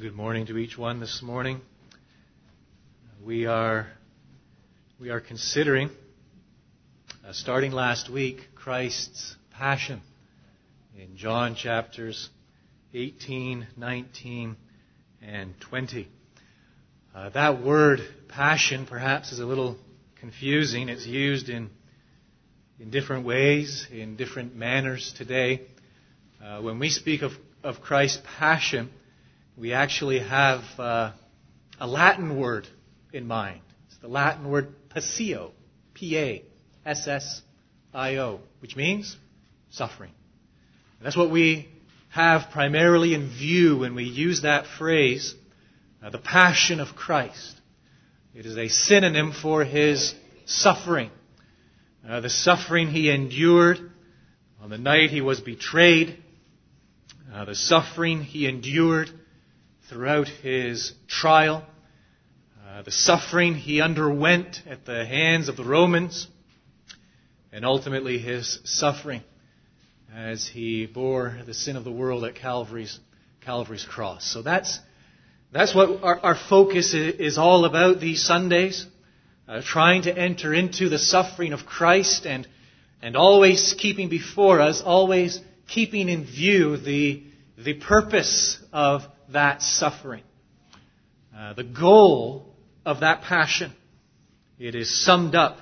good morning to each one this morning. We are, we are considering, uh, starting last week, Christ's Passion in John chapters 18, 19, and 20. Uh, that word, passion, perhaps is a little confusing. It's used in, in different ways, in different manners today. Uh, when we speak of, of Christ's passion, we actually have uh, a Latin word in mind. It's the Latin word passio, P-A-S-S-I-O, which means suffering. And that's what we have primarily in view when we use that phrase, uh, the passion of Christ. It is a synonym for his suffering. Uh, the suffering he endured on the night he was betrayed, uh, the suffering he endured throughout his trial, uh, the suffering he underwent at the hands of the Romans, and ultimately his suffering as he bore the sin of the world at Calvary's, Calvary's cross. So that's, that's what our, our focus is all about these Sundays, uh, trying to enter into the suffering of Christ and, and always keeping before us, always keeping in view the, the purpose of that suffering. Uh, the goal of that passion. It is summed up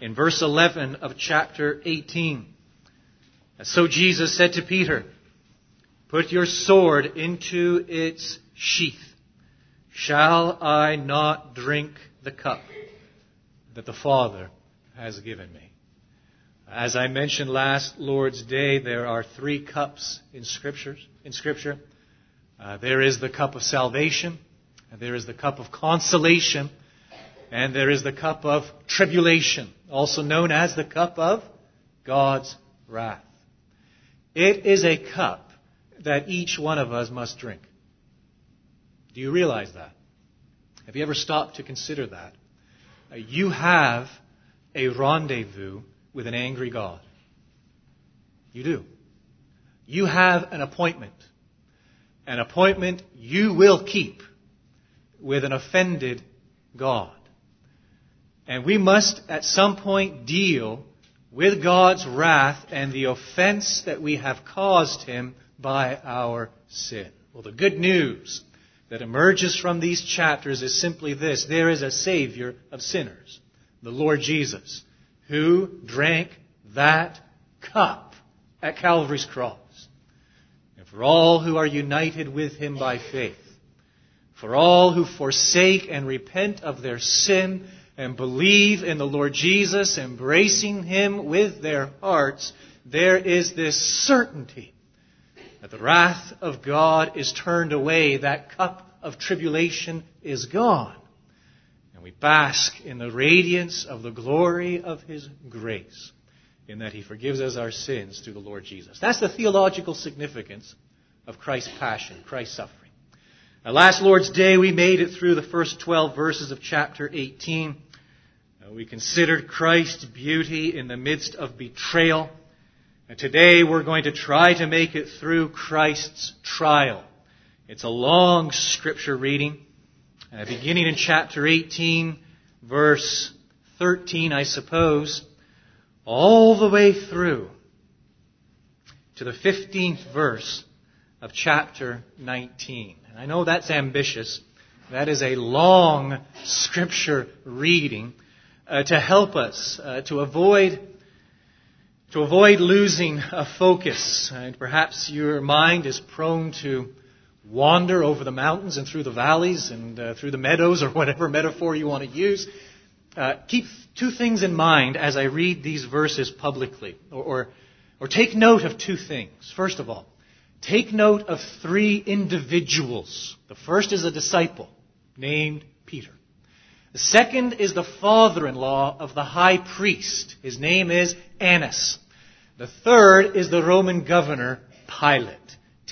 in verse 11 of chapter 18. So Jesus said to Peter, Put your sword into its sheath. Shall I not drink the cup that the Father has given me? As I mentioned last Lord's Day, there are three cups in scriptures, in Scripture. Uh, there is the cup of salvation, and there is the cup of consolation, and there is the cup of tribulation, also known as the cup of God's wrath. It is a cup that each one of us must drink. Do you realize that? Have you ever stopped to consider that? Uh, you have a rendezvous with an angry God. You do. You have an appointment an appointment you will keep with an offended God. And we must at some point deal with God's wrath and the offense that we have caused him by our sin. Well, the good news that emerges from these chapters is simply this. There is a Savior of sinners, the Lord Jesus, who drank that cup at Calvary's cross for all who are united with him by faith, for all who forsake and repent of their sin and believe in the Lord Jesus, embracing him with their hearts, there is this certainty that the wrath of God is turned away, that cup of tribulation is gone. And we bask in the radiance of the glory of his grace in that he forgives us our sins through the Lord Jesus. That's the theological significance of Christ's passion, Christ's suffering. Now, last Lord's Day, we made it through the first 12 verses of chapter 18. Uh, we considered Christ's beauty in the midst of betrayal. And today we're going to try to make it through Christ's trial. It's a long scripture reading. Uh, beginning in chapter 18, verse 13, I suppose all the way through to the 15th verse of chapter 19. And I know that's ambitious. That is a long scripture reading uh, to help us uh, to avoid to avoid losing a focus. And perhaps your mind is prone to wander over the mountains and through the valleys and uh, through the meadows or whatever metaphor you want to use. Uh, keep two things in mind as I read these verses publicly, or, or, or take note of two things. First of all, take note of three individuals. The first is a disciple named Peter. The second is the father in law of the high priest. His name is Annas. The third is the Roman governor, Pilate.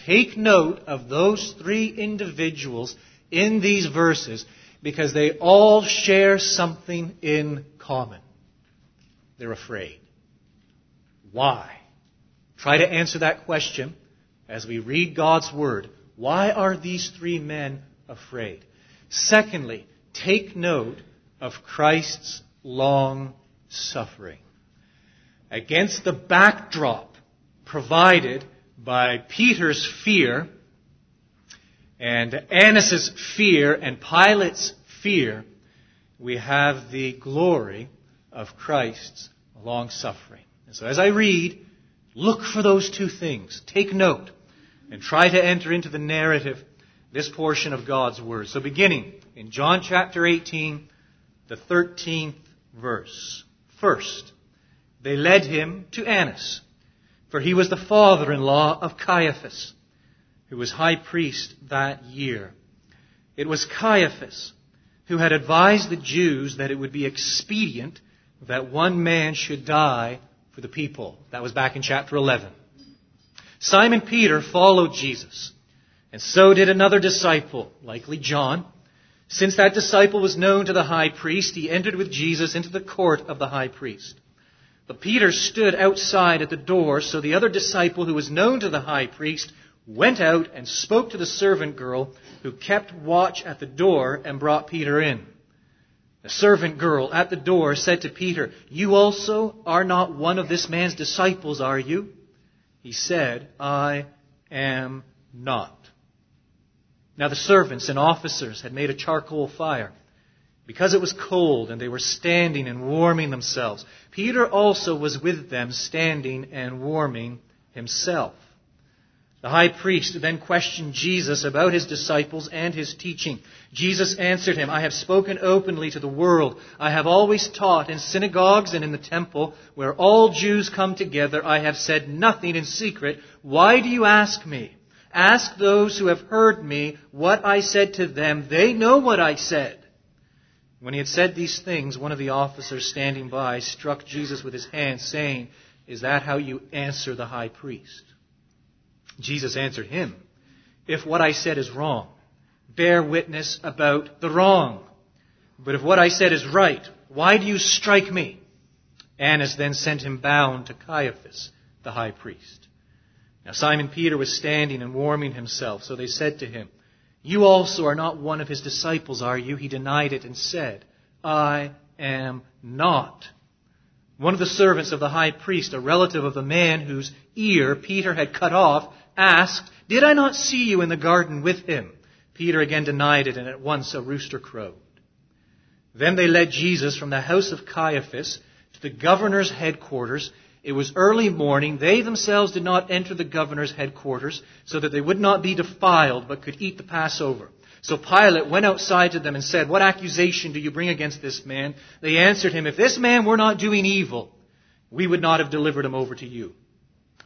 Take note of those three individuals in these verses because they all share something in common. They're afraid. Why? Try to answer that question as we read God's Word. Why are these three men afraid? Secondly, take note of Christ's long suffering. Against the backdrop provided by Peter's fear and Annas' fear and Pilate's fear, we have the glory of Christ's long suffering. And so as I read, look for those two things. Take note and try to enter into the narrative, this portion of God's Word. So beginning in John chapter 18, the 13th verse. First, they led him to Annas, for he was the father-in-law of Caiaphas, who was high priest that year. It was Caiaphas who had advised the Jews that it would be expedient that one man should die for the people. That was back in chapter 11. Simon Peter followed Jesus, and so did another disciple, likely John. Since that disciple was known to the high priest, he entered with Jesus into the court of the high priest. But Peter stood outside at the door, so the other disciple who was known to the high priest went out and spoke to the servant girl who kept watch at the door and brought Peter in. The servant girl at the door said to Peter, You also are not one of this man's disciples, are you? He said, I am not. Now the servants and officers had made a charcoal fire because it was cold and they were standing and warming themselves. Peter also was with them standing and warming himself. The high priest then questioned Jesus about his disciples and his teaching. Jesus answered him, I have spoken openly to the world. I have always taught in synagogues and in the temple where all Jews come together. I have said nothing in secret. Why do you ask me? Ask those who have heard me what I said to them. They know what I said. When he had said these things, one of the officers standing by struck Jesus with his hand, saying, Is that how you answer the high priest? Jesus answered him, If what I said is wrong, bear witness about the wrong. But if what I said is right, why do you strike me? Annas then sent him bound to Caiaphas, the high priest. Now Simon Peter was standing and warming himself, so they said to him, You also are not one of his disciples, are you? He denied it and said, I am not. One of the servants of the high priest, a relative of the man whose ear Peter had cut off, asked, Did I not see you in the garden with him? Peter again denied it, and at once a rooster crowed. Then they led Jesus from the house of Caiaphas to the governor's headquarters. It was early morning. They themselves did not enter the governor's headquarters so that they would not be defiled, but could eat the Passover. So Pilate went outside to them and said, What accusation do you bring against this man? They answered him, If this man were not doing evil, we would not have delivered him over to you.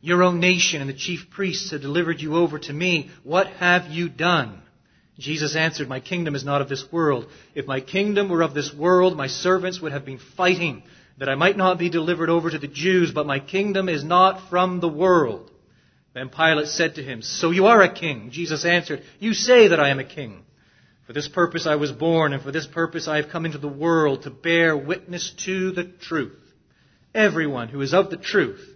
Your own nation and the chief priests have delivered you over to me. What have you done? Jesus answered, My kingdom is not of this world. If my kingdom were of this world, my servants would have been fighting that I might not be delivered over to the Jews, but my kingdom is not from the world. Then Pilate said to him, So you are a king? Jesus answered, You say that I am a king. For this purpose I was born, and for this purpose I have come into the world to bear witness to the truth. Everyone who is of the truth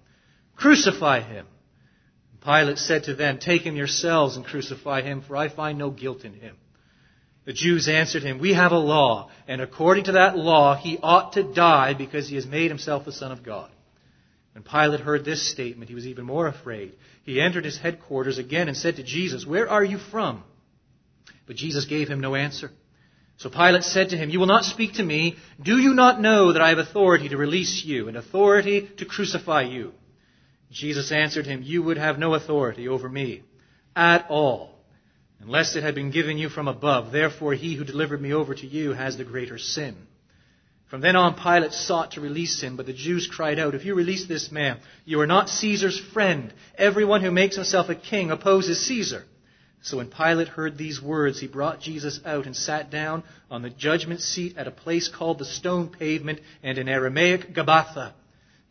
Crucify him! Pilate said to them, Take him yourselves and crucify him, for I find no guilt in him. The Jews answered him, We have a law, and according to that law he ought to die because he has made himself the Son of God. When Pilate heard this statement, he was even more afraid. He entered his headquarters again and said to Jesus, Where are you from? But Jesus gave him no answer. So Pilate said to him, You will not speak to me. Do you not know that I have authority to release you and authority to crucify you? Jesus answered him, You would have no authority over me at all, unless it had been given you from above. Therefore, he who delivered me over to you has the greater sin. From then on, Pilate sought to release him, but the Jews cried out, If you release this man, you are not Caesar's friend. Everyone who makes himself a king opposes Caesar. So when Pilate heard these words, he brought Jesus out and sat down on the judgment seat at a place called the stone pavement and in Aramaic Gabbatha.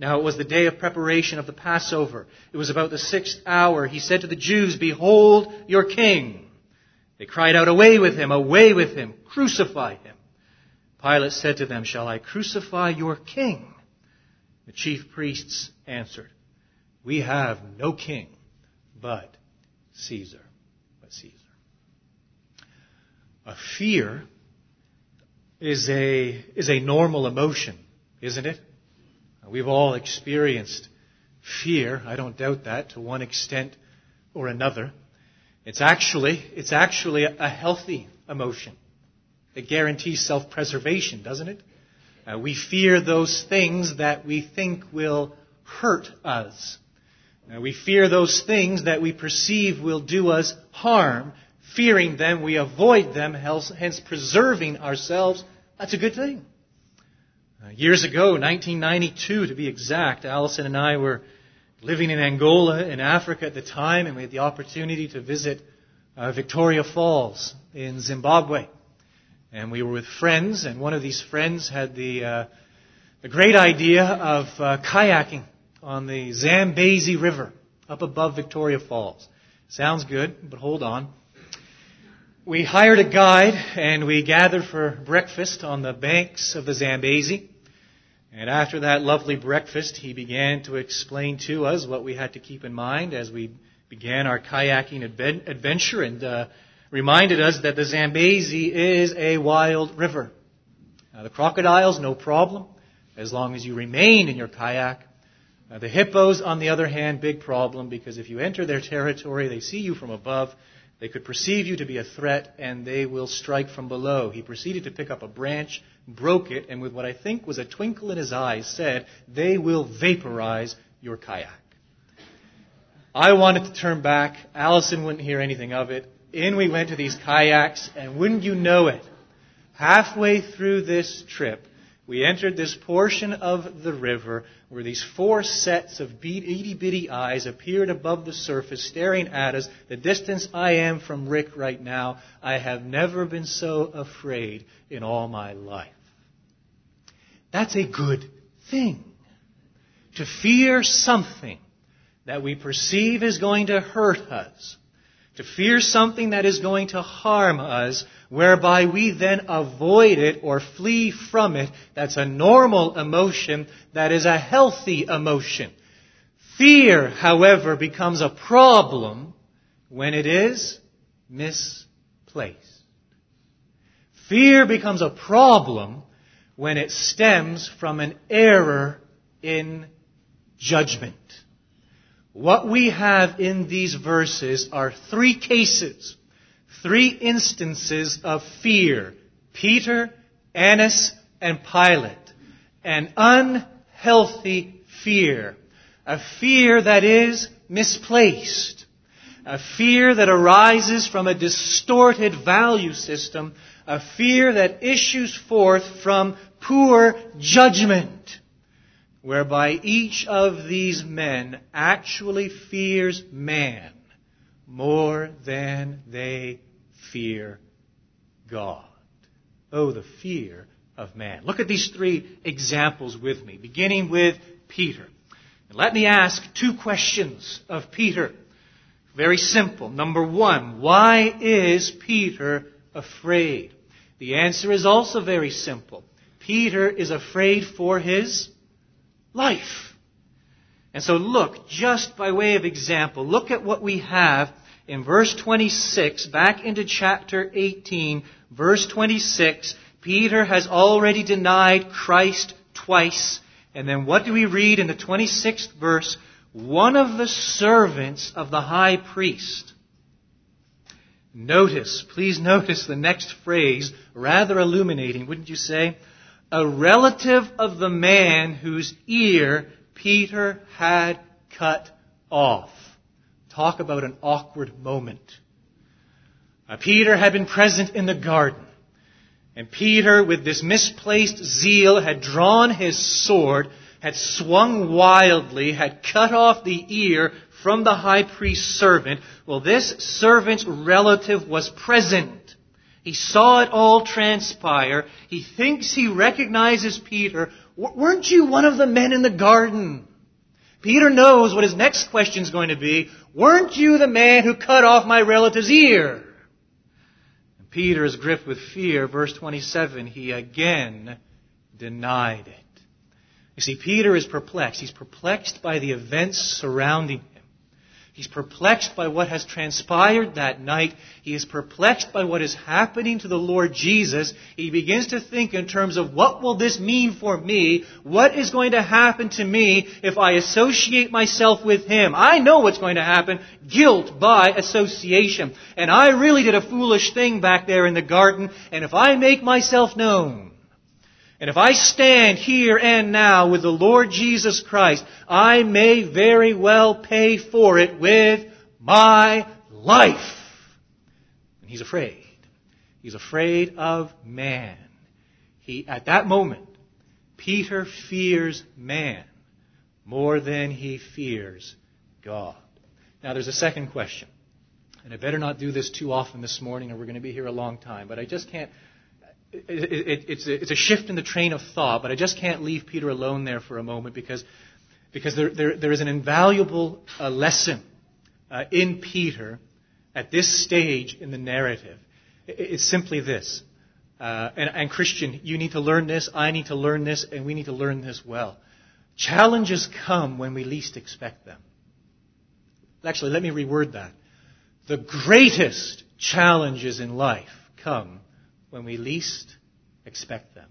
Now it was the day of preparation of the Passover. It was about the sixth hour. He said to the Jews, Behold your king. They cried out, Away with him, away with him, crucify him. Pilate said to them, Shall I crucify your king? The chief priests answered, We have no king but Caesar. But Caesar. A fear is a, is a normal emotion, isn't it? We've all experienced fear, I don't doubt that, to one extent or another. It's actually, it's actually a healthy emotion. It guarantees self-preservation, doesn't it? Uh, we fear those things that we think will hurt us. Now, we fear those things that we perceive will do us harm. Fearing them, we avoid them, hence preserving ourselves. That's a good thing. Uh, years ago, 1992 to be exact, Allison and I were living in Angola in Africa at the time, and we had the opportunity to visit uh, Victoria Falls in Zimbabwe. And we were with friends, and one of these friends had the, uh, the great idea of uh, kayaking on the Zambezi River up above Victoria Falls. Sounds good, but hold on. We hired a guide and we gathered for breakfast on the banks of the Zambezi. And after that lovely breakfast, he began to explain to us what we had to keep in mind as we began our kayaking adventure and uh, reminded us that the Zambezi is a wild river. Now, the crocodiles, no problem, as long as you remain in your kayak. Uh, the hippos, on the other hand, big problem because if you enter their territory, they see you from above, they could perceive you to be a threat, and they will strike from below. He proceeded to pick up a branch, broke it, and with what I think was a twinkle in his eyes, said, They will vaporize your kayak. I wanted to turn back. Allison wouldn't hear anything of it. In we went to these kayaks, and wouldn't you know it, halfway through this trip, we entered this portion of the river where these four sets of itty bitty eyes appeared above the surface, staring at us. The distance I am from Rick right now, I have never been so afraid in all my life. That's a good thing. To fear something that we perceive is going to hurt us to fear something that is going to harm us, whereby we then avoid it or flee from it. That's a normal emotion. That is a healthy emotion. Fear, however, becomes a problem when it is misplaced. Fear becomes a problem when it stems from an error in judgment. What we have in these verses are three cases, three instances of fear. Peter, Annas, and Pilate. An unhealthy fear. A fear that is misplaced. A fear that arises from a distorted value system. A fear that issues forth from poor judgment whereby each of these men actually fears man more than they fear God. Oh, the fear of man. Look at these three examples with me, beginning with Peter. And let me ask two questions of Peter. Very simple. Number one, why is Peter afraid? The answer is also very simple. Peter is afraid for his life. And so look, just by way of example, look at what we have in verse 26, back into chapter 18, verse 26. Peter has already denied Christ twice. And then what do we read in the 26th verse? One of the servants of the high priest. Notice, please notice the next phrase, rather illuminating, wouldn't you say? A relative of the man whose ear Peter had cut off. Talk about an awkward moment. Uh, Peter had been present in the garden. And Peter, with this misplaced zeal, had drawn his sword, had swung wildly, had cut off the ear from the high priest's servant. Well, this servant's relative was present. He saw it all transpire. He thinks he recognizes Peter. Weren't you one of the men in the garden? Peter knows what his next question is going to be. Weren't you the man who cut off my relative's ear? And Peter is gripped with fear. Verse 27, he again denied it. You see, Peter is perplexed. He's perplexed by the events surrounding He's perplexed by what has transpired that night. He is perplexed by what is happening to the Lord Jesus. He begins to think in terms of what will this mean for me? What is going to happen to me if I associate myself with Him? I know what's going to happen. Guilt by association. And I really did a foolish thing back there in the garden. And if I make myself known, and if I stand here and now with the Lord Jesus Christ, I may very well pay for it with my life. And he's afraid. He's afraid of man. He, at that moment, Peter fears man more than he fears God. Now there's a second question. And I better not do this too often this morning or we're going to be here a long time, but I just can't it, it, it's, a, it's, a, shift in the train of thought, but I just can't leave Peter alone there for a moment because, because there, there, there is an invaluable uh, lesson uh, in Peter at this stage in the narrative. It, it's simply this. Uh, and, and Christian, you need to learn this, I need to learn this, and we need to learn this well. Challenges come when we least expect them. Actually, let me reword that. The greatest challenges in life come when we least expect them.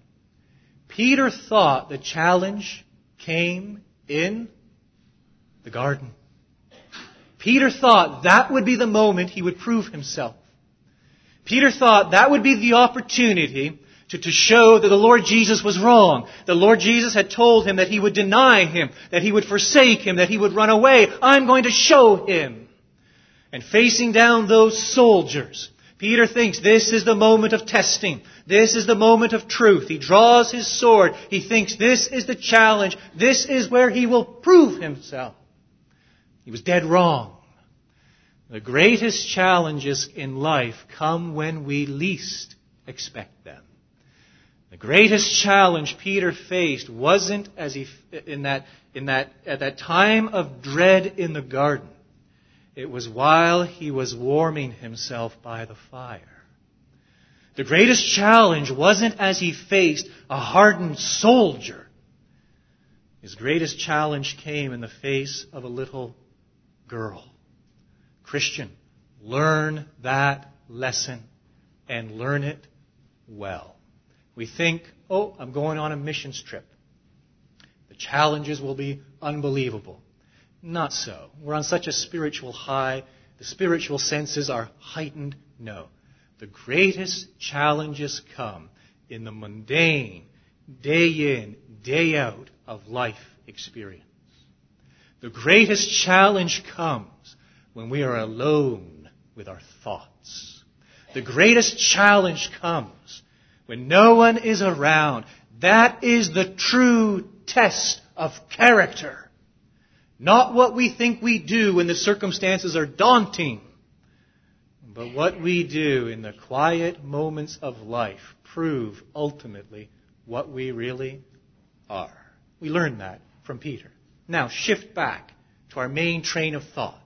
Peter thought the challenge came in the garden. Peter thought that would be the moment he would prove himself. Peter thought that would be the opportunity to, to show that the Lord Jesus was wrong. The Lord Jesus had told him that he would deny him, that he would forsake him, that he would run away. I'm going to show him. And facing down those soldiers, Peter thinks this is the moment of testing. This is the moment of truth. He draws his sword. He thinks this is the challenge. This is where he will prove himself. He was dead wrong. The greatest challenges in life come when we least expect them. The greatest challenge Peter faced wasn't as he, in that, in that, at that time of dread in the garden. It was while he was warming himself by the fire. The greatest challenge wasn't as he faced a hardened soldier. His greatest challenge came in the face of a little girl. Christian, learn that lesson and learn it well. We think, oh, I'm going on a missions trip. The challenges will be unbelievable. Not so. We're on such a spiritual high. The spiritual senses are heightened. No. The greatest challenges come in the mundane, day in, day out of life experience. The greatest challenge comes when we are alone with our thoughts. The greatest challenge comes when no one is around. That is the true test of character. Not what we think we do when the circumstances are daunting, but what we do in the quiet moments of life prove ultimately what we really are. We learn that from Peter. Now shift back to our main train of thought.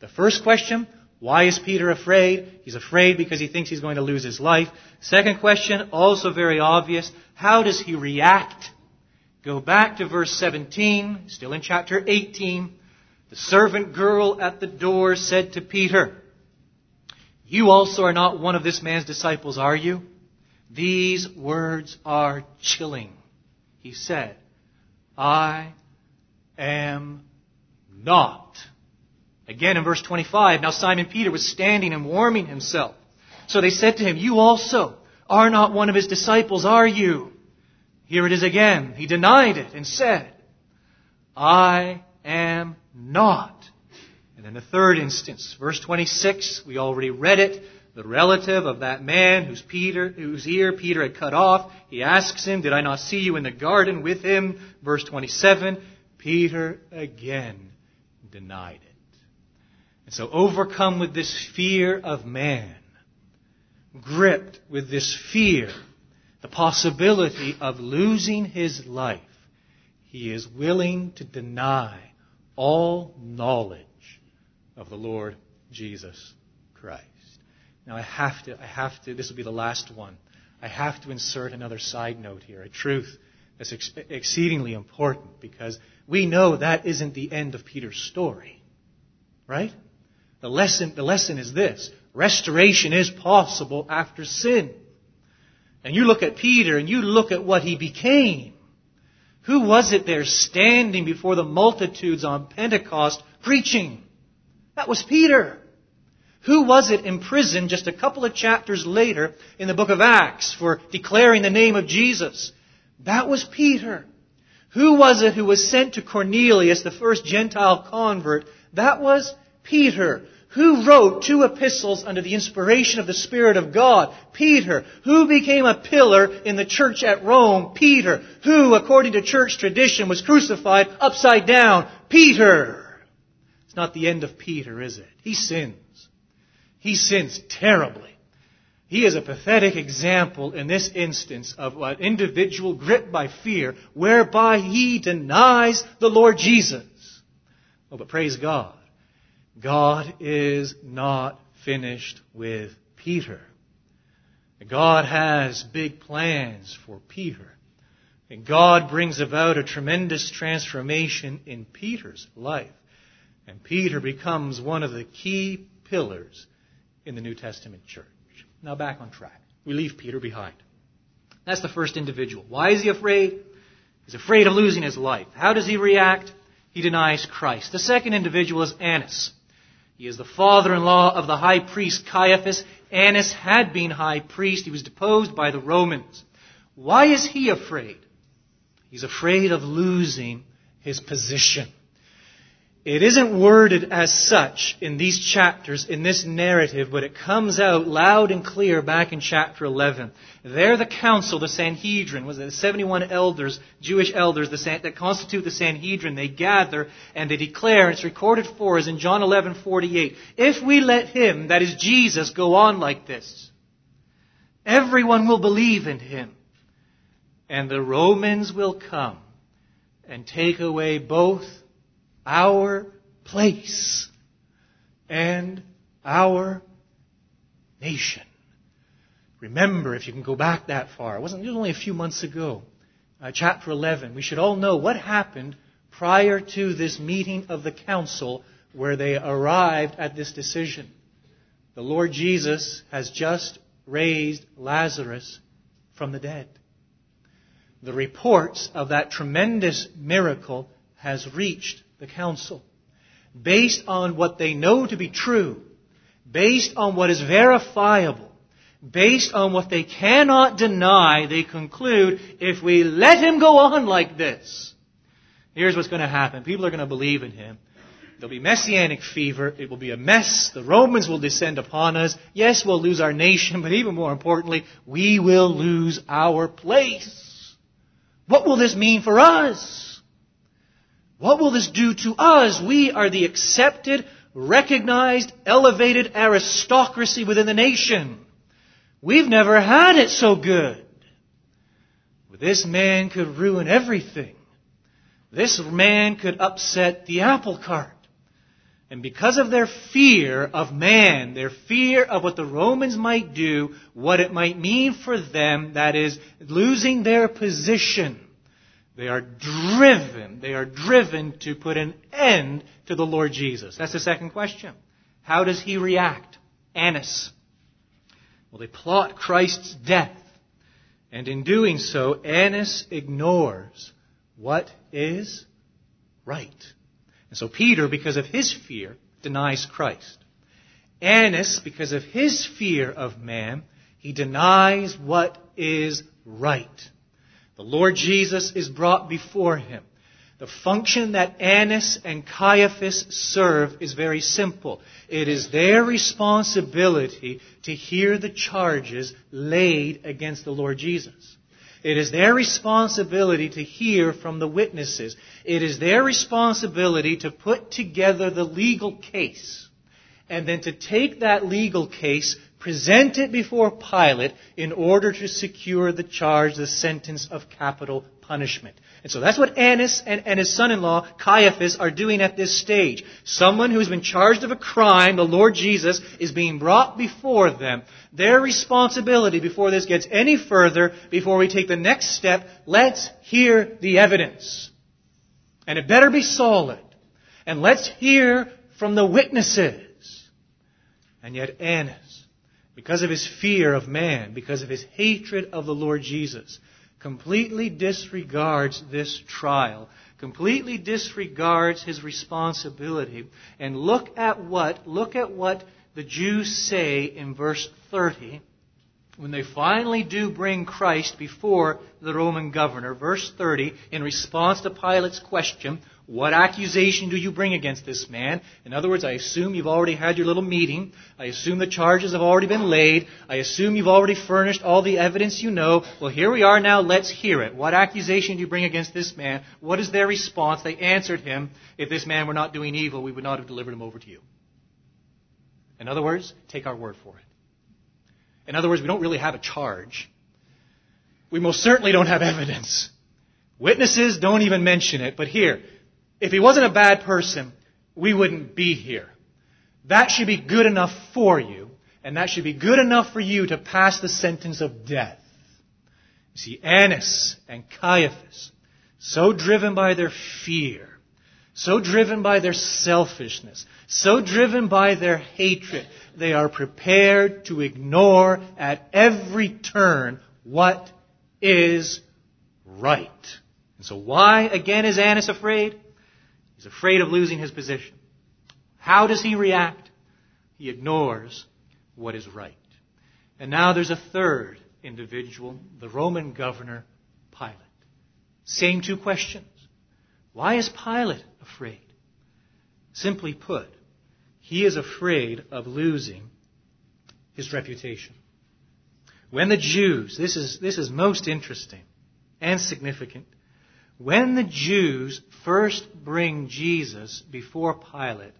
The first question, Why is Peter afraid? He's afraid because he thinks he's going to lose his life. Second question, also very obvious. How does he react? Go back to verse 17, still in chapter 18. The servant girl at the door said to Peter, You also are not one of this man's disciples, are you? These words are chilling. He said, I am not. Again in verse 25, now Simon Peter was standing and warming himself. So they said to him, You also are not one of his disciples, are you? Here it is again. He denied it and said, I am not. And in the third instance, verse 26, we already read it. The relative of that man whose, Peter, whose ear Peter had cut off, he asks him, Did I not see you in the garden with him? Verse 27, Peter again denied it. And so, overcome with this fear of man, gripped with this fear, the possibility of losing his life, he is willing to deny all knowledge of the Lord Jesus Christ. Now I have to, I have to, this will be the last one. I have to insert another side note here, a truth that's ex- exceedingly important because we know that isn't the end of Peter's story. Right? The lesson, the lesson is this. Restoration is possible after sin. And you look at Peter and you look at what he became. Who was it there standing before the multitudes on Pentecost preaching? That was Peter. Who was it imprisoned just a couple of chapters later in the book of Acts for declaring the name of Jesus? That was Peter. Who was it who was sent to Cornelius, the first Gentile convert? That was Peter. Who wrote two epistles under the inspiration of the Spirit of God? Peter. Who became a pillar in the church at Rome? Peter. Who, according to church tradition, was crucified upside down? Peter. It's not the end of Peter, is it? He sins. He sins terribly. He is a pathetic example in this instance of an individual gripped by fear, whereby he denies the Lord Jesus. Oh, but praise God. God is not finished with Peter. God has big plans for Peter. And God brings about a tremendous transformation in Peter's life. And Peter becomes one of the key pillars in the New Testament church. Now back on track. We leave Peter behind. That's the first individual. Why is he afraid? He's afraid of losing his life. How does he react? He denies Christ. The second individual is Annas. He is the father-in-law of the high priest Caiaphas. Annas had been high priest. He was deposed by the Romans. Why is he afraid? He's afraid of losing his position. It isn't worded as such in these chapters, in this narrative, but it comes out loud and clear back in chapter 11. There the council, the Sanhedrin, was it the 71 elders, Jewish elders that constitute the Sanhedrin, they gather and they declare, and it's recorded for us in John 11:48, if we let him, that is Jesus, go on like this, everyone will believe in him, and the Romans will come and take away both our place and our nation. Remember, if you can go back that far, it wasn't it was only a few months ago, uh, chapter 11. We should all know what happened prior to this meeting of the council where they arrived at this decision. The Lord Jesus has just raised Lazarus from the dead. The reports of that tremendous miracle has reached the council, based on what they know to be true, based on what is verifiable, based on what they cannot deny, they conclude if we let him go on like this, here's what's going to happen. People are going to believe in him. There'll be messianic fever. It will be a mess. The Romans will descend upon us. Yes, we'll lose our nation, but even more importantly, we will lose our place. What will this mean for us? What will this do to us? We are the accepted, recognized, elevated aristocracy within the nation. We've never had it so good. This man could ruin everything. This man could upset the apple cart. And because of their fear of man, their fear of what the Romans might do, what it might mean for them, that is, losing their position, they are driven, they are driven to put an end to the Lord Jesus. That's the second question. How does he react? Annas. Well, they plot Christ's death. And in doing so, Annas ignores what is right. And so Peter, because of his fear, denies Christ. Annas, because of his fear of man, he denies what is right. The Lord Jesus is brought before him. The function that Annas and Caiaphas serve is very simple. It is their responsibility to hear the charges laid against the Lord Jesus. It is their responsibility to hear from the witnesses. It is their responsibility to put together the legal case and then to take that legal case, present it before Pilate in order to secure the charge, the sentence of capital punishment. And so that's what Annas and, and his son-in-law, Caiaphas, are doing at this stage. Someone who's been charged of a crime, the Lord Jesus, is being brought before them. Their responsibility before this gets any further, before we take the next step, let's hear the evidence. And it better be solid. And let's hear from the witnesses. And yet Annas, because of his fear of man, because of his hatred of the Lord Jesus, completely disregards this trial, completely disregards his responsibility. And look at what, look at what the Jews say in verse 30 when they finally do bring Christ before the Roman governor. Verse 30, in response to Pilate's question, what accusation do you bring against this man? In other words, I assume you've already had your little meeting. I assume the charges have already been laid. I assume you've already furnished all the evidence you know. Well, here we are now. Let's hear it. What accusation do you bring against this man? What is their response? They answered him, if this man were not doing evil, we would not have delivered him over to you. In other words, take our word for it. In other words, we don't really have a charge. We most certainly don't have evidence. Witnesses don't even mention it, but here, if he wasn't a bad person, we wouldn't be here. That should be good enough for you, and that should be good enough for you to pass the sentence of death. You see, Annas and Caiaphas, so driven by their fear, so driven by their selfishness, so driven by their hatred, they are prepared to ignore at every turn what is right. And so why again is Annas afraid? He's afraid of losing his position. How does he react? He ignores what is right. And now there's a third individual, the Roman governor, Pilate. Same two questions. Why is Pilate afraid? Simply put, he is afraid of losing his reputation. When the Jews, this is, this is most interesting and significant, when the Jews first bring Jesus before Pilate,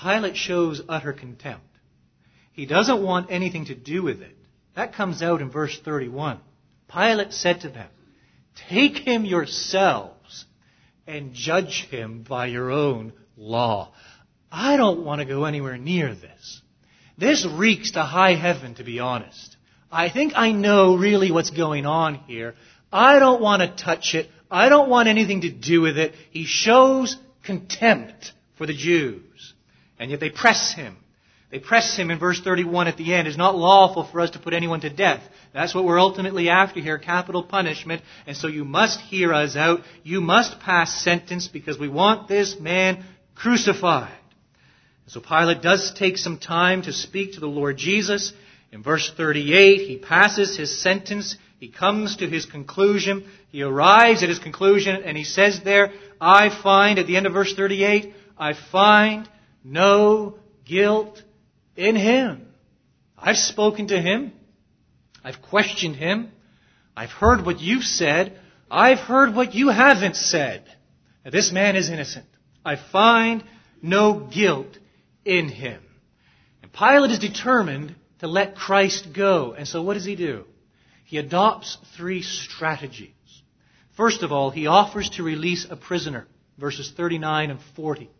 Pilate shows utter contempt. He doesn't want anything to do with it. That comes out in verse 31. Pilate said to them, Take him yourselves and judge him by your own law. I don't want to go anywhere near this. This reeks to high heaven, to be honest. I think I know really what's going on here. I don't want to touch it. I don't want anything to do with it. He shows contempt for the Jews. And yet they press him. They press him in verse 31 at the end. It's not lawful for us to put anyone to death. That's what we're ultimately after here, capital punishment. And so you must hear us out. You must pass sentence because we want this man crucified. So Pilate does take some time to speak to the Lord Jesus. In verse 38, he passes his sentence. He comes to his conclusion. He arrives at his conclusion and he says there, I find, at the end of verse 38, I find no guilt in him. I've spoken to him. I've questioned him. I've heard what you've said. I've heard what you haven't said. Now, this man is innocent. I find no guilt in him. And Pilate is determined to let Christ go. And so what does he do? He adopts three strategies. First of all, he offers to release a prisoner, verses 39 and 40.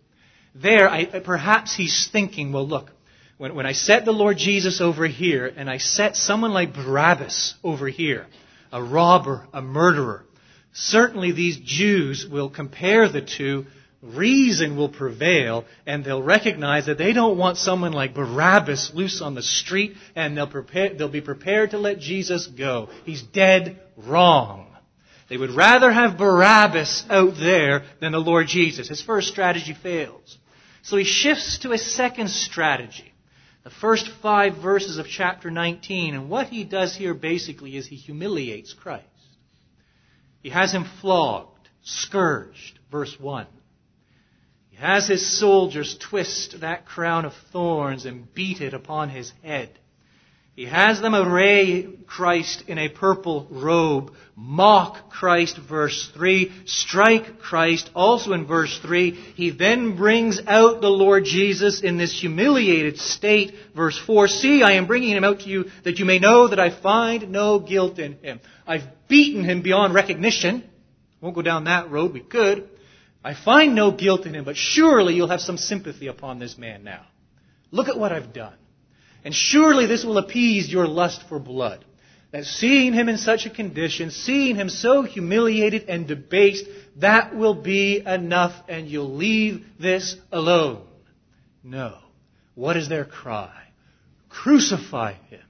there, I, perhaps he's thinking, well, look, when, when I set the Lord Jesus over here and I set someone like Barabbas over here, a robber, a murderer, certainly these Jews will compare the two reason will prevail and they'll recognize that they don't want someone like Barabbas loose on the street and they'll, prepare, they'll be prepared to let Jesus go. He's dead wrong. They would rather have Barabbas out there than the Lord Jesus. His first strategy fails. So he shifts to a second strategy. The first five verses of chapter 19. And what he does here basically is he humiliates Christ. He has him flogged, scourged, verse 1. He has his soldiers twist that crown of thorns and beat it upon his head. He has them array Christ in a purple robe, mock Christ, verse 3, strike Christ, also in verse 3. He then brings out the Lord Jesus in this humiliated state, verse 4. See, I am bringing him out to you that you may know that I find no guilt in him. I've beaten him beyond recognition. Won't go down that road, we could. I find no guilt in him, but surely you'll have some sympathy upon this man now. Look at what I've done. And surely this will appease your lust for blood. That seeing him in such a condition, seeing him so humiliated and debased, that will be enough and you'll leave this alone. No. What is their cry? Crucify him.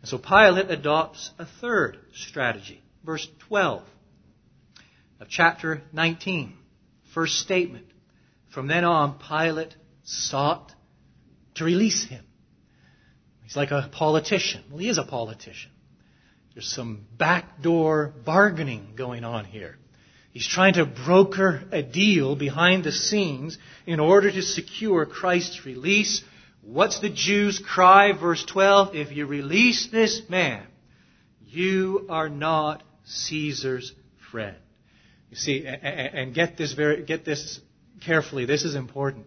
And so Pilate adopts a third strategy. Verse 12 of chapter 19. First statement. From then on, Pilate sought to release him. He's like a politician. Well, he is a politician. There's some backdoor bargaining going on here. He's trying to broker a deal behind the scenes in order to secure Christ's release. What's the Jews' cry? Verse 12. If you release this man, you are not Caesar's friend. You see, and get this very, get this carefully. This is important.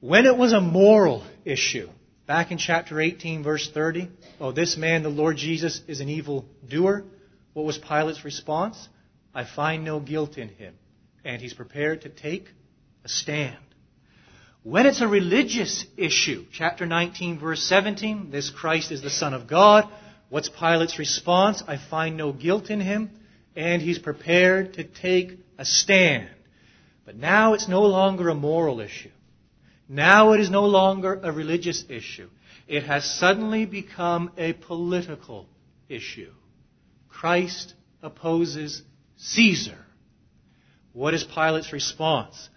When it was a moral issue, back in chapter 18, verse 30, oh, this man, the Lord Jesus, is an evil doer. What was Pilate's response? I find no guilt in him. And he's prepared to take a stand. When it's a religious issue, chapter 19, verse 17, this Christ is the Son of God. What's Pilate's response? I find no guilt in him and he's prepared to take a stand. But now it's no longer a moral issue. Now it is no longer a religious issue. It has suddenly become a political issue. Christ opposes Caesar. What is Pilate's response?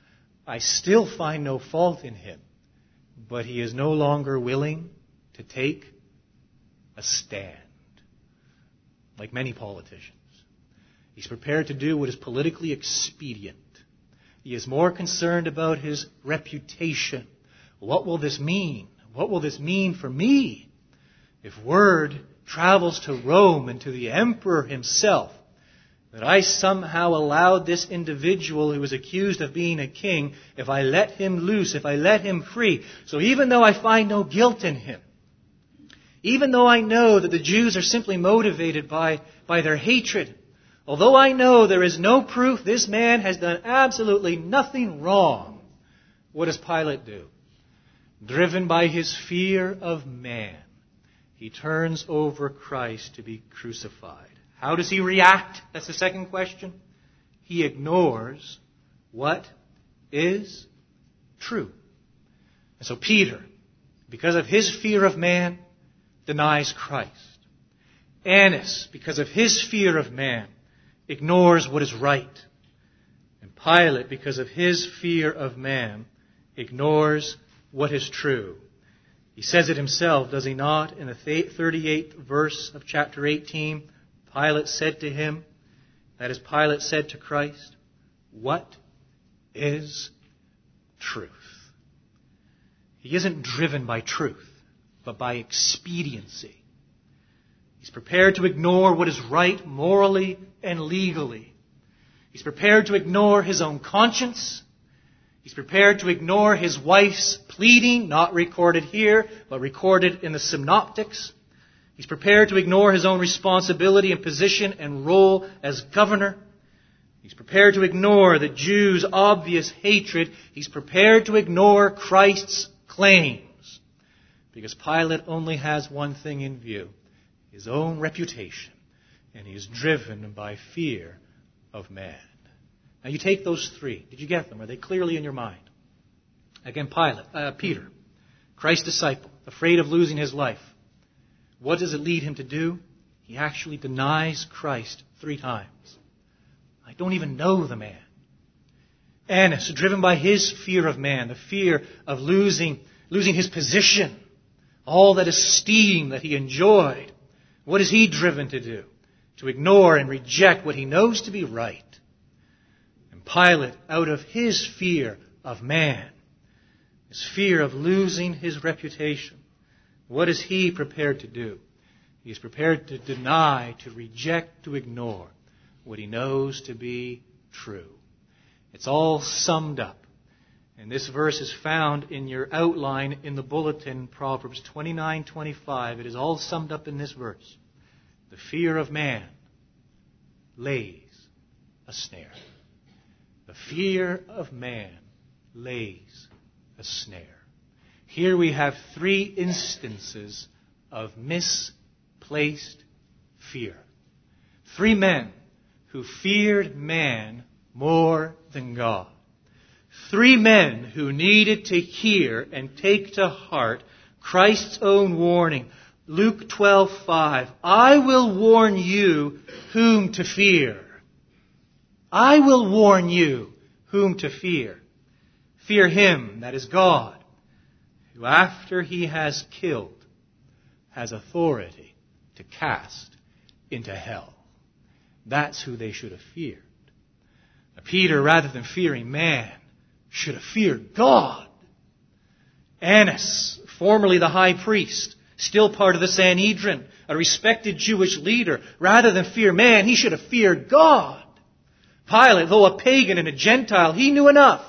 I still find no fault in him, but he is no longer willing to take a stand, like many politicians. He's prepared to do what is politically expedient. He is more concerned about his reputation. What will this mean? What will this mean for me? If word travels to Rome and to the emperor himself that I somehow allowed this individual who was accused of being a king, if I let him loose, if I let him free, so even though I find no guilt in him, even though I know that the Jews are simply motivated by, by their hatred, Although I know there is no proof this man has done absolutely nothing wrong, what does Pilate do? Driven by his fear of man, he turns over Christ to be crucified. How does he react? That's the second question. He ignores what is true. And so Peter, because of his fear of man, denies Christ. Annas, because of his fear of man, ignores what is right. And Pilate, because of his fear of man, ignores what is true. He says it himself, does he not? In the 38th verse of chapter 18, Pilate said to him, that is, Pilate said to Christ, What is truth? He isn't driven by truth, but by expediency. He's prepared to ignore what is right morally and legally. He's prepared to ignore his own conscience. He's prepared to ignore his wife's pleading, not recorded here, but recorded in the synoptics. He's prepared to ignore his own responsibility and position and role as governor. He's prepared to ignore the Jews' obvious hatred. He's prepared to ignore Christ's claims. Because Pilate only has one thing in view his own reputation. And he is driven by fear of man. Now you take those three. Did you get them? Are they clearly in your mind? Again, Pilate, uh, Peter, Christ's disciple, afraid of losing his life. What does it lead him to do? He actually denies Christ three times. I don't even know the man. Annas, driven by his fear of man, the fear of losing, losing his position, all that esteem that he enjoyed. What is he driven to do? To ignore and reject what he knows to be right. And Pilate, out of his fear of man, his fear of losing his reputation, what is he prepared to do? He is prepared to deny, to reject, to ignore what he knows to be true. It's all summed up. And this verse is found in your outline in the bulletin, Proverbs 29:25. It is all summed up in this verse. The fear of man lays a snare. The fear of man lays a snare. Here we have three instances of misplaced fear. Three men who feared man more than God. Three men who needed to hear and take to heart Christ's own warning. Luke 12:5 I will warn you whom to fear. I will warn you whom to fear. Fear him, that is God, who after he has killed has authority to cast into hell. That's who they should have feared. Peter, rather than fearing man, should have feared God. Annas, formerly the high priest, still part of the Sanhedrin, a respected Jewish leader, rather than fear man, he should have feared God. Pilate, though a pagan and a Gentile, he knew enough.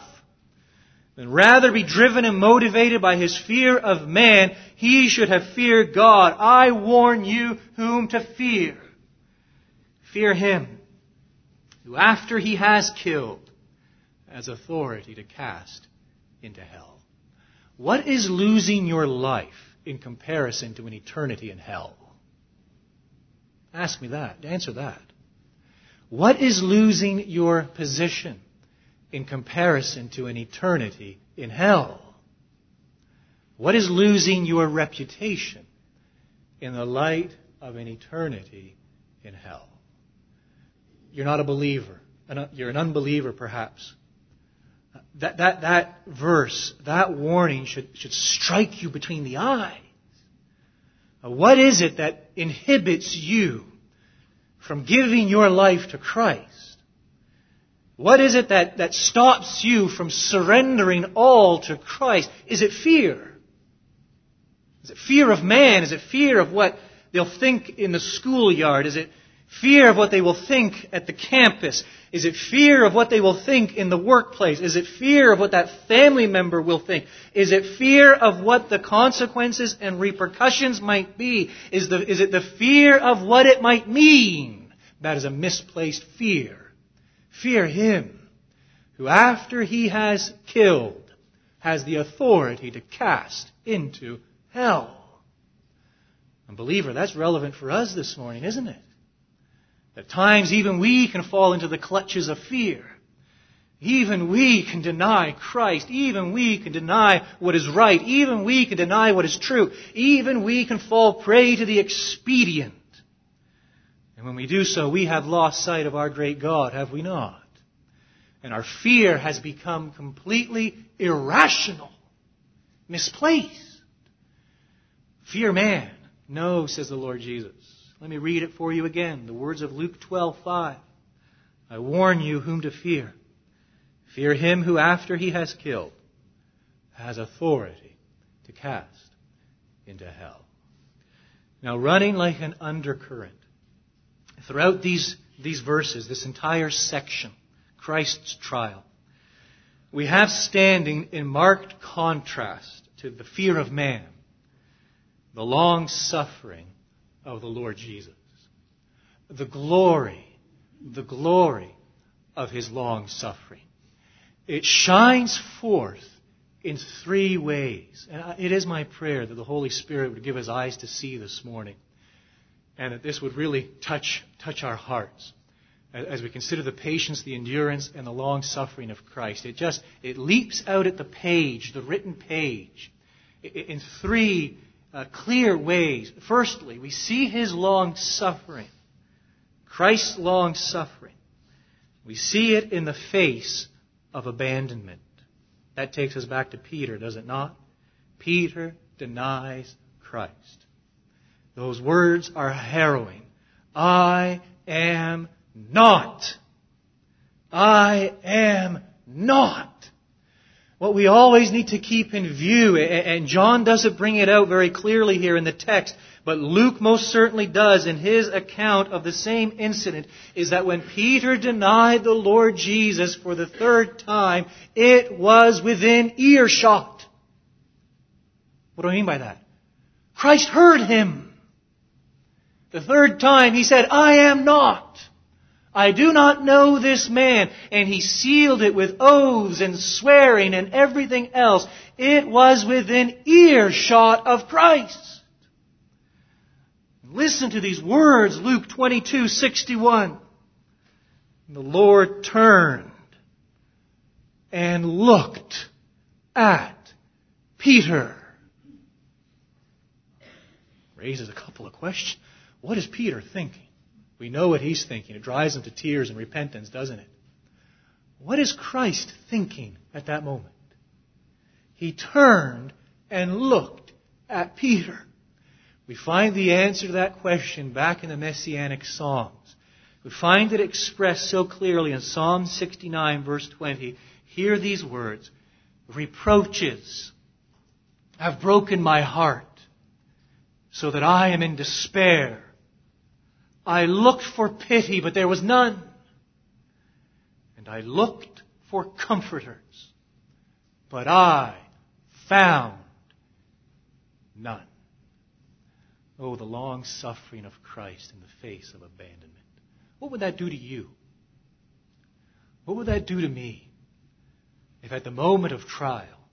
And rather be driven and motivated by his fear of man, he should have feared God. I warn you whom to fear. Fear him who, after he has killed, has authority to cast into hell. What is losing your life in comparison to an eternity in hell? Ask me that. Answer that. What is losing your position in comparison to an eternity in hell? What is losing your reputation in the light of an eternity in hell? you're not a believer. You're an unbeliever, perhaps. That, that, that verse, that warning should, should strike you between the eyes. What is it that inhibits you from giving your life to Christ? What is it that, that stops you from surrendering all to Christ? Is it fear? Is it fear of man? Is it fear of what they'll think in the schoolyard? Is it Fear of what they will think at the campus? Is it fear of what they will think in the workplace? Is it fear of what that family member will think? Is it fear of what the consequences and repercussions might be? Is, the, is it the fear of what it might mean? That is a misplaced fear. Fear Him who after He has killed has the authority to cast into hell. And believer, that's relevant for us this morning, isn't it? At times, even we can fall into the clutches of fear. Even we can deny Christ. Even we can deny what is right. Even we can deny what is true. Even we can fall prey to the expedient. And when we do so, we have lost sight of our great God, have we not? And our fear has become completely irrational, misplaced. Fear man. No, says the Lord Jesus. Let me read it for you again. The words of Luke 12:5. I warn you whom to fear. Fear him who after he has killed has authority to cast into hell. Now running like an undercurrent throughout these, these verses, this entire section, Christ's trial, we have standing in marked contrast to the fear of man, the long suffering of the Lord Jesus. The glory, the glory of his long suffering. It shines forth in three ways. And it is my prayer that the Holy Spirit would give us eyes to see this morning and that this would really touch, touch our hearts as we consider the patience, the endurance, and the long suffering of Christ. It just, it leaps out at the page, the written page, in three uh, clear ways. Firstly, we see his long suffering. Christ's long suffering. We see it in the face of abandonment. That takes us back to Peter, does it not? Peter denies Christ. Those words are harrowing. I am not. I am not. What we always need to keep in view, and John doesn't bring it out very clearly here in the text, but Luke most certainly does in his account of the same incident, is that when Peter denied the Lord Jesus for the third time, it was within earshot. What do I mean by that? Christ heard him. The third time he said, I am not. I do not know this man. And he sealed it with oaths and swearing and everything else. It was within earshot of Christ. Listen to these words, Luke 22, 61. The Lord turned and looked at Peter. Raises a couple of questions. What is Peter thinking? We know what he's thinking. It drives him to tears and repentance, doesn't it? What is Christ thinking at that moment? He turned and looked at Peter. We find the answer to that question back in the Messianic Psalms. We find it expressed so clearly in Psalm 69, verse 20. Hear these words Reproaches have broken my heart, so that I am in despair. I looked for pity, but there was none. And I looked for comforters, but I found none. Oh, the long suffering of Christ in the face of abandonment. What would that do to you? What would that do to me if at the moment of trial,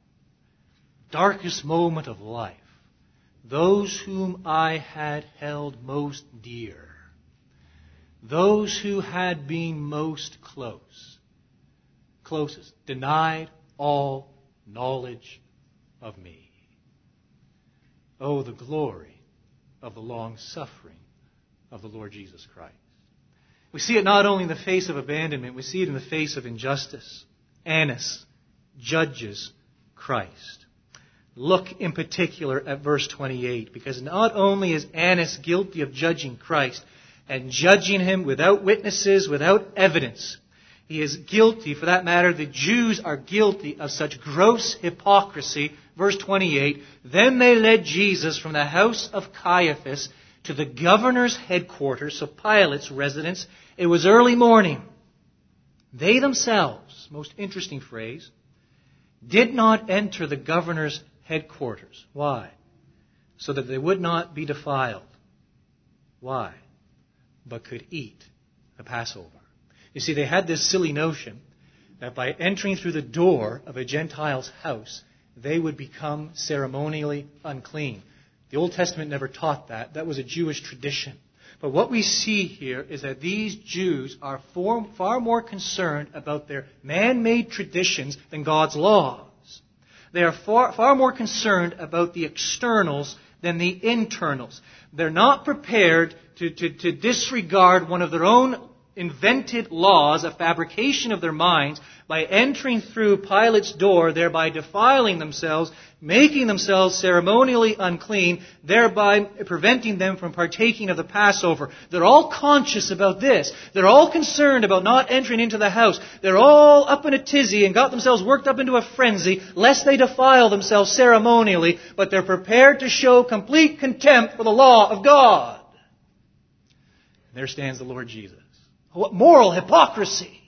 darkest moment of life, those whom I had held most dear those who had been most close, closest, denied all knowledge of me. Oh, the glory of the long suffering of the Lord Jesus Christ. We see it not only in the face of abandonment, we see it in the face of injustice. Annas judges Christ. Look in particular at verse 28, because not only is Annas guilty of judging Christ, and judging him without witnesses, without evidence. He is guilty, for that matter, the Jews are guilty of such gross hypocrisy. Verse 28, Then they led Jesus from the house of Caiaphas to the governor's headquarters, so Pilate's residence. It was early morning. They themselves, most interesting phrase, did not enter the governor's headquarters. Why? So that they would not be defiled. Why? But could eat the Passover. You see, they had this silly notion that by entering through the door of a Gentile's house, they would become ceremonially unclean. The Old Testament never taught that. That was a Jewish tradition. But what we see here is that these Jews are far more concerned about their man made traditions than God's laws. They are far, far more concerned about the externals than the internals. They're not prepared to, to, to disregard one of their own invented laws, a fabrication of their minds, by entering through Pilate's door, thereby defiling themselves, making themselves ceremonially unclean, thereby preventing them from partaking of the Passover. They're all conscious about this. They're all concerned about not entering into the house. They're all up in a tizzy and got themselves worked up into a frenzy, lest they defile themselves ceremonially, but they're prepared to show complete contempt for the law of God. There stands the Lord Jesus. What moral hypocrisy!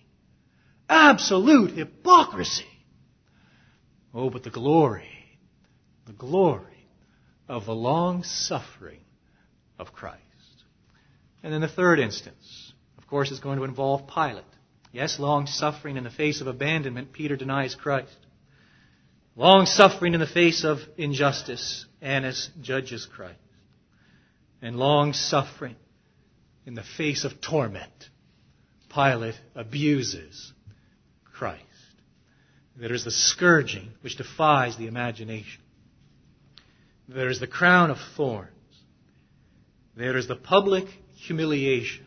Absolute hypocrisy! Oh, but the glory, the glory of the long suffering of Christ. And then the third instance, of course, is going to involve Pilate. Yes, long suffering in the face of abandonment, Peter denies Christ. Long suffering in the face of injustice, Annas judges Christ. And long suffering in the face of torment, Pilate abuses Christ. There is the scourging which defies the imagination. There is the crown of thorns. There is the public humiliation.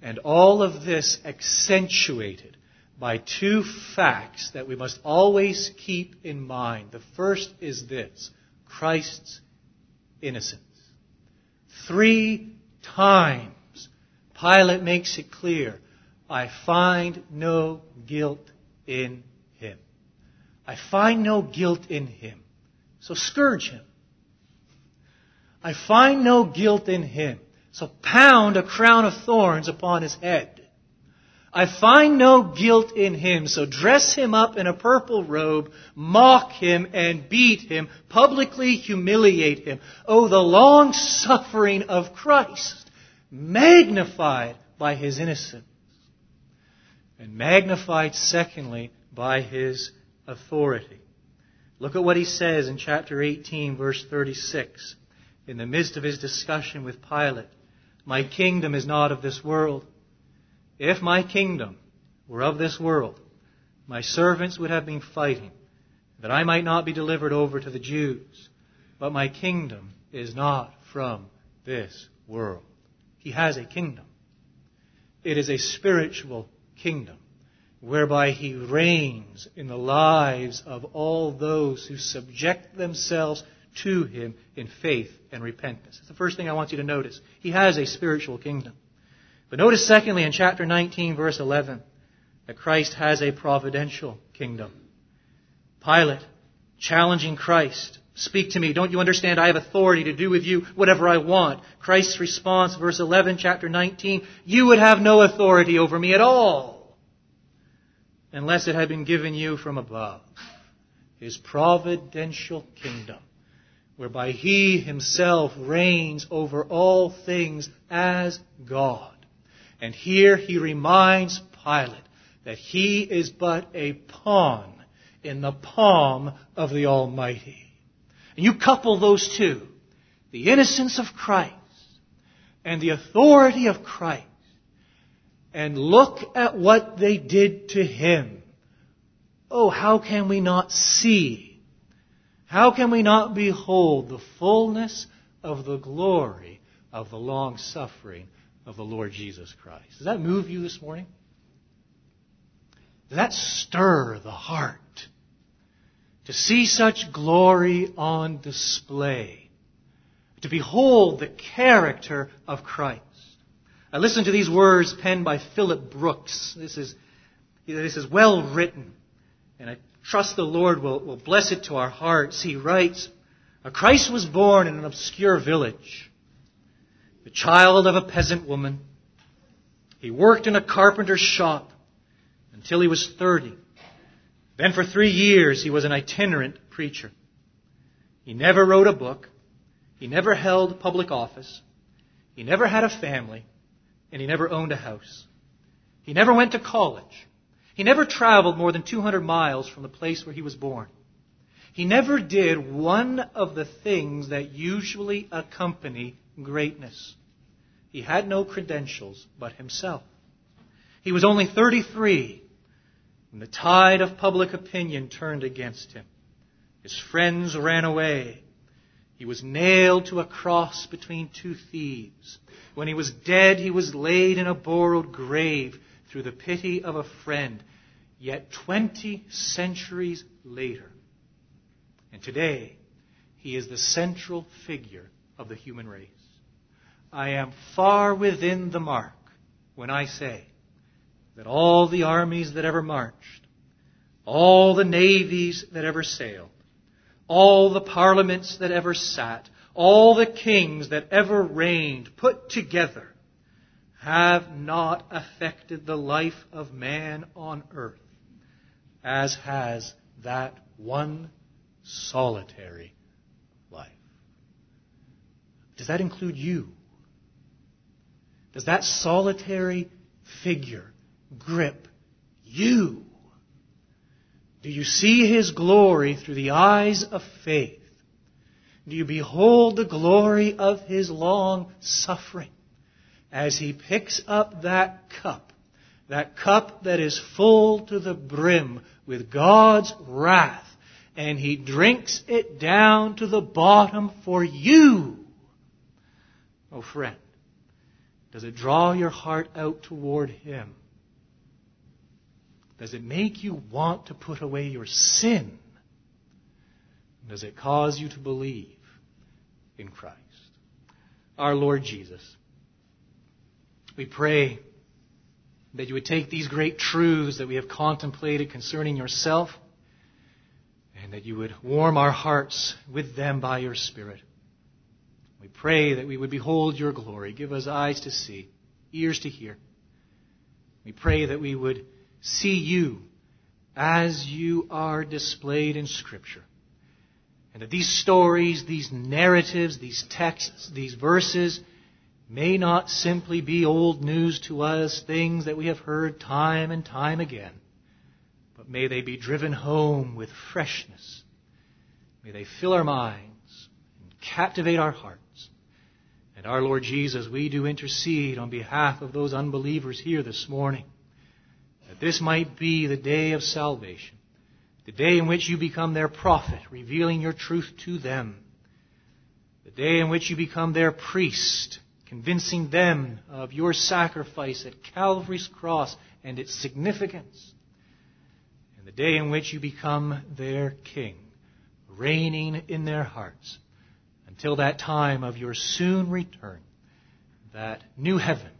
And all of this accentuated by two facts that we must always keep in mind. The first is this Christ's innocence. Three times, Pilate makes it clear I find no guilt in him. I find no guilt in him. So scourge him. I find no guilt in him. So pound a crown of thorns upon his head. I find no guilt in him, so dress him up in a purple robe, mock him and beat him, publicly humiliate him. Oh, the long suffering of Christ, magnified by his innocence. And magnified, secondly, by his authority. Look at what he says in chapter 18, verse 36, in the midst of his discussion with Pilate. My kingdom is not of this world. If my kingdom were of this world, my servants would have been fighting that I might not be delivered over to the Jews. But my kingdom is not from this world. He has a kingdom. It is a spiritual kingdom whereby he reigns in the lives of all those who subject themselves to him in faith and repentance. It's the first thing I want you to notice. He has a spiritual kingdom. But notice secondly in chapter 19 verse 11 that Christ has a providential kingdom. Pilate challenging Christ. Speak to me. Don't you understand? I have authority to do with you whatever I want. Christ's response, verse 11, chapter 19, you would have no authority over me at all unless it had been given you from above. His providential kingdom whereby he himself reigns over all things as God. And here he reminds Pilate that he is but a pawn in the palm of the Almighty. And you couple those two, the innocence of Christ and the authority of Christ, and look at what they did to him. Oh, how can we not see how can we not behold the fullness of the glory of the long suffering of the Lord Jesus Christ? Does that move you this morning? Does that stir the heart? To see such glory on display. To behold the character of Christ. I listen to these words penned by Philip Brooks. This is, this is well written. And I trust the Lord will, will bless it to our hearts. He writes, A Christ was born in an obscure village, the child of a peasant woman. He worked in a carpenter's shop until he was 30. Then for three years he was an itinerant preacher. He never wrote a book. He never held public office. He never had a family. And he never owned a house. He never went to college. He never traveled more than 200 miles from the place where he was born. He never did one of the things that usually accompany greatness. He had no credentials but himself. He was only 33 when the tide of public opinion turned against him. His friends ran away. He was nailed to a cross between two thieves. When he was dead, he was laid in a borrowed grave through the pity of a friend, yet 20 centuries later. And today, he is the central figure of the human race. I am far within the mark when I say that all the armies that ever marched, all the navies that ever sailed, all the parliaments that ever sat, all the kings that ever reigned put together have not affected the life of man on earth as has that one solitary life. Does that include you? Does that solitary figure grip you. Do you see his glory through the eyes of faith? Do you behold the glory of his long suffering as he picks up that cup, that cup that is full to the brim with God's wrath, and he drinks it down to the bottom for you? Oh friend, does it draw your heart out toward him? Does it make you want to put away your sin? Does it cause you to believe in Christ? Our Lord Jesus, we pray that you would take these great truths that we have contemplated concerning yourself and that you would warm our hearts with them by your Spirit. We pray that we would behold your glory. Give us eyes to see, ears to hear. We pray that we would see you as you are displayed in Scripture. And that these stories, these narratives, these texts, these verses may not simply be old news to us, things that we have heard time and time again, but may they be driven home with freshness. May they fill our minds and captivate our hearts. And our Lord Jesus, we do intercede on behalf of those unbelievers here this morning that this might be the day of salvation, the day in which you become their prophet, revealing your truth to them, the day in which you become their priest, convincing them of your sacrifice at Calvary's cross and its significance, and the day in which you become their king, reigning in their hearts until that time of your soon return, that new heaven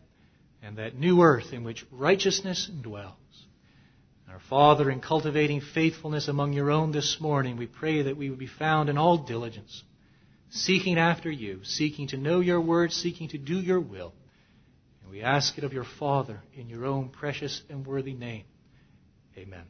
and that new earth in which righteousness dwells. Our Father, in cultivating faithfulness among your own this morning, we pray that we would be found in all diligence, seeking after you, seeking to know your word, seeking to do your will. And we ask it of your Father in your own precious and worthy name. Amen.